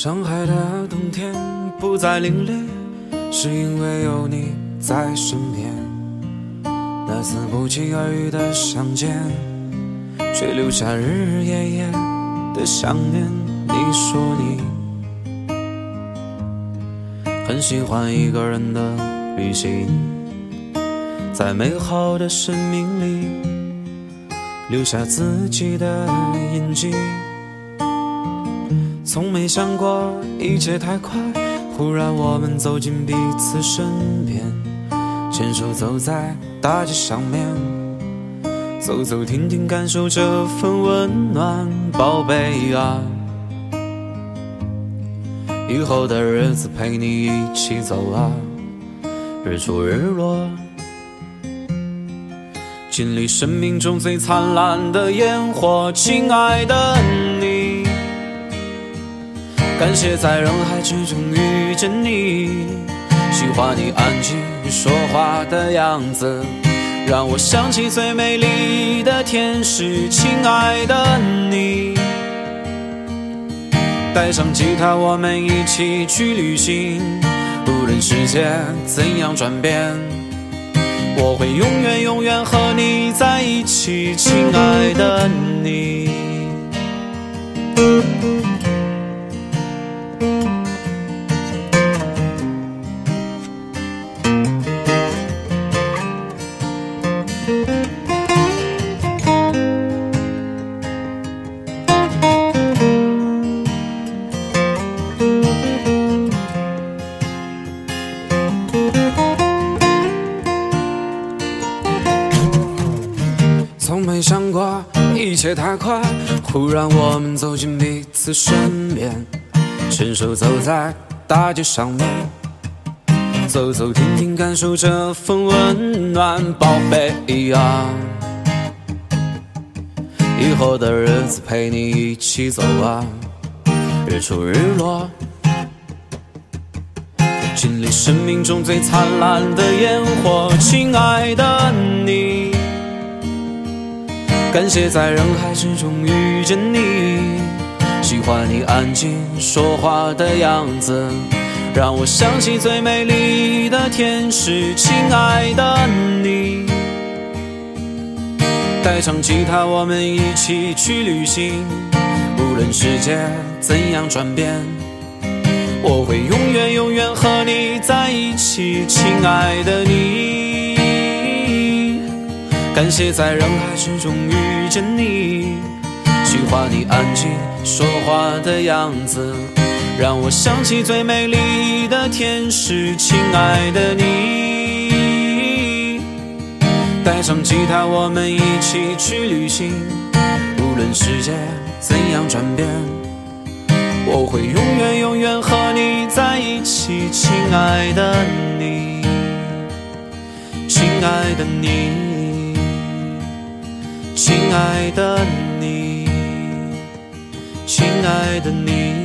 上海的冬天不再凛冽，是因为有你在身边。那次不期而遇的相见，却留下日日夜夜的想念。你说你很喜欢一个人的旅行，在美好的生命里留下自己的印记。从没想过一切太快，忽然我们走进彼此身边，牵手走在大街上面，走走停停，感受这份温暖，宝贝啊！以后的日子陪你一起走啊，日出日落，经历生命中最灿烂的烟火，亲爱的你。感谢在人海之中遇见你，喜欢你安静说话的样子，让我想起最美丽的天使，亲爱的你。带上吉他，我们一起去旅行，无论世界怎样转变，我会永远永远和你在一起，亲爱的你。一切太快，忽然我们走进彼此身边，牵手走在大街上面，走走停停，感受这份温暖，宝贝啊！以后的日子陪你一起走啊，日出日落，经历生命中最灿烂的烟火，亲爱的你。感谢在人海之中遇见你，喜欢你安静说话的样子，让我想起最美丽的天使，亲爱的你。带上吉他，我们一起去旅行，无论世界怎样转变，我会永远永远和你在一起，亲爱的你。感谢在人海之中遇见你，喜欢你安静说话的样子，让我想起最美丽的天使，亲爱的你。带上吉他，我们一起去旅行，无论世界怎样转变，我会永远永远和你在一起，亲爱的你，亲爱的你。亲爱的你，亲爱的你。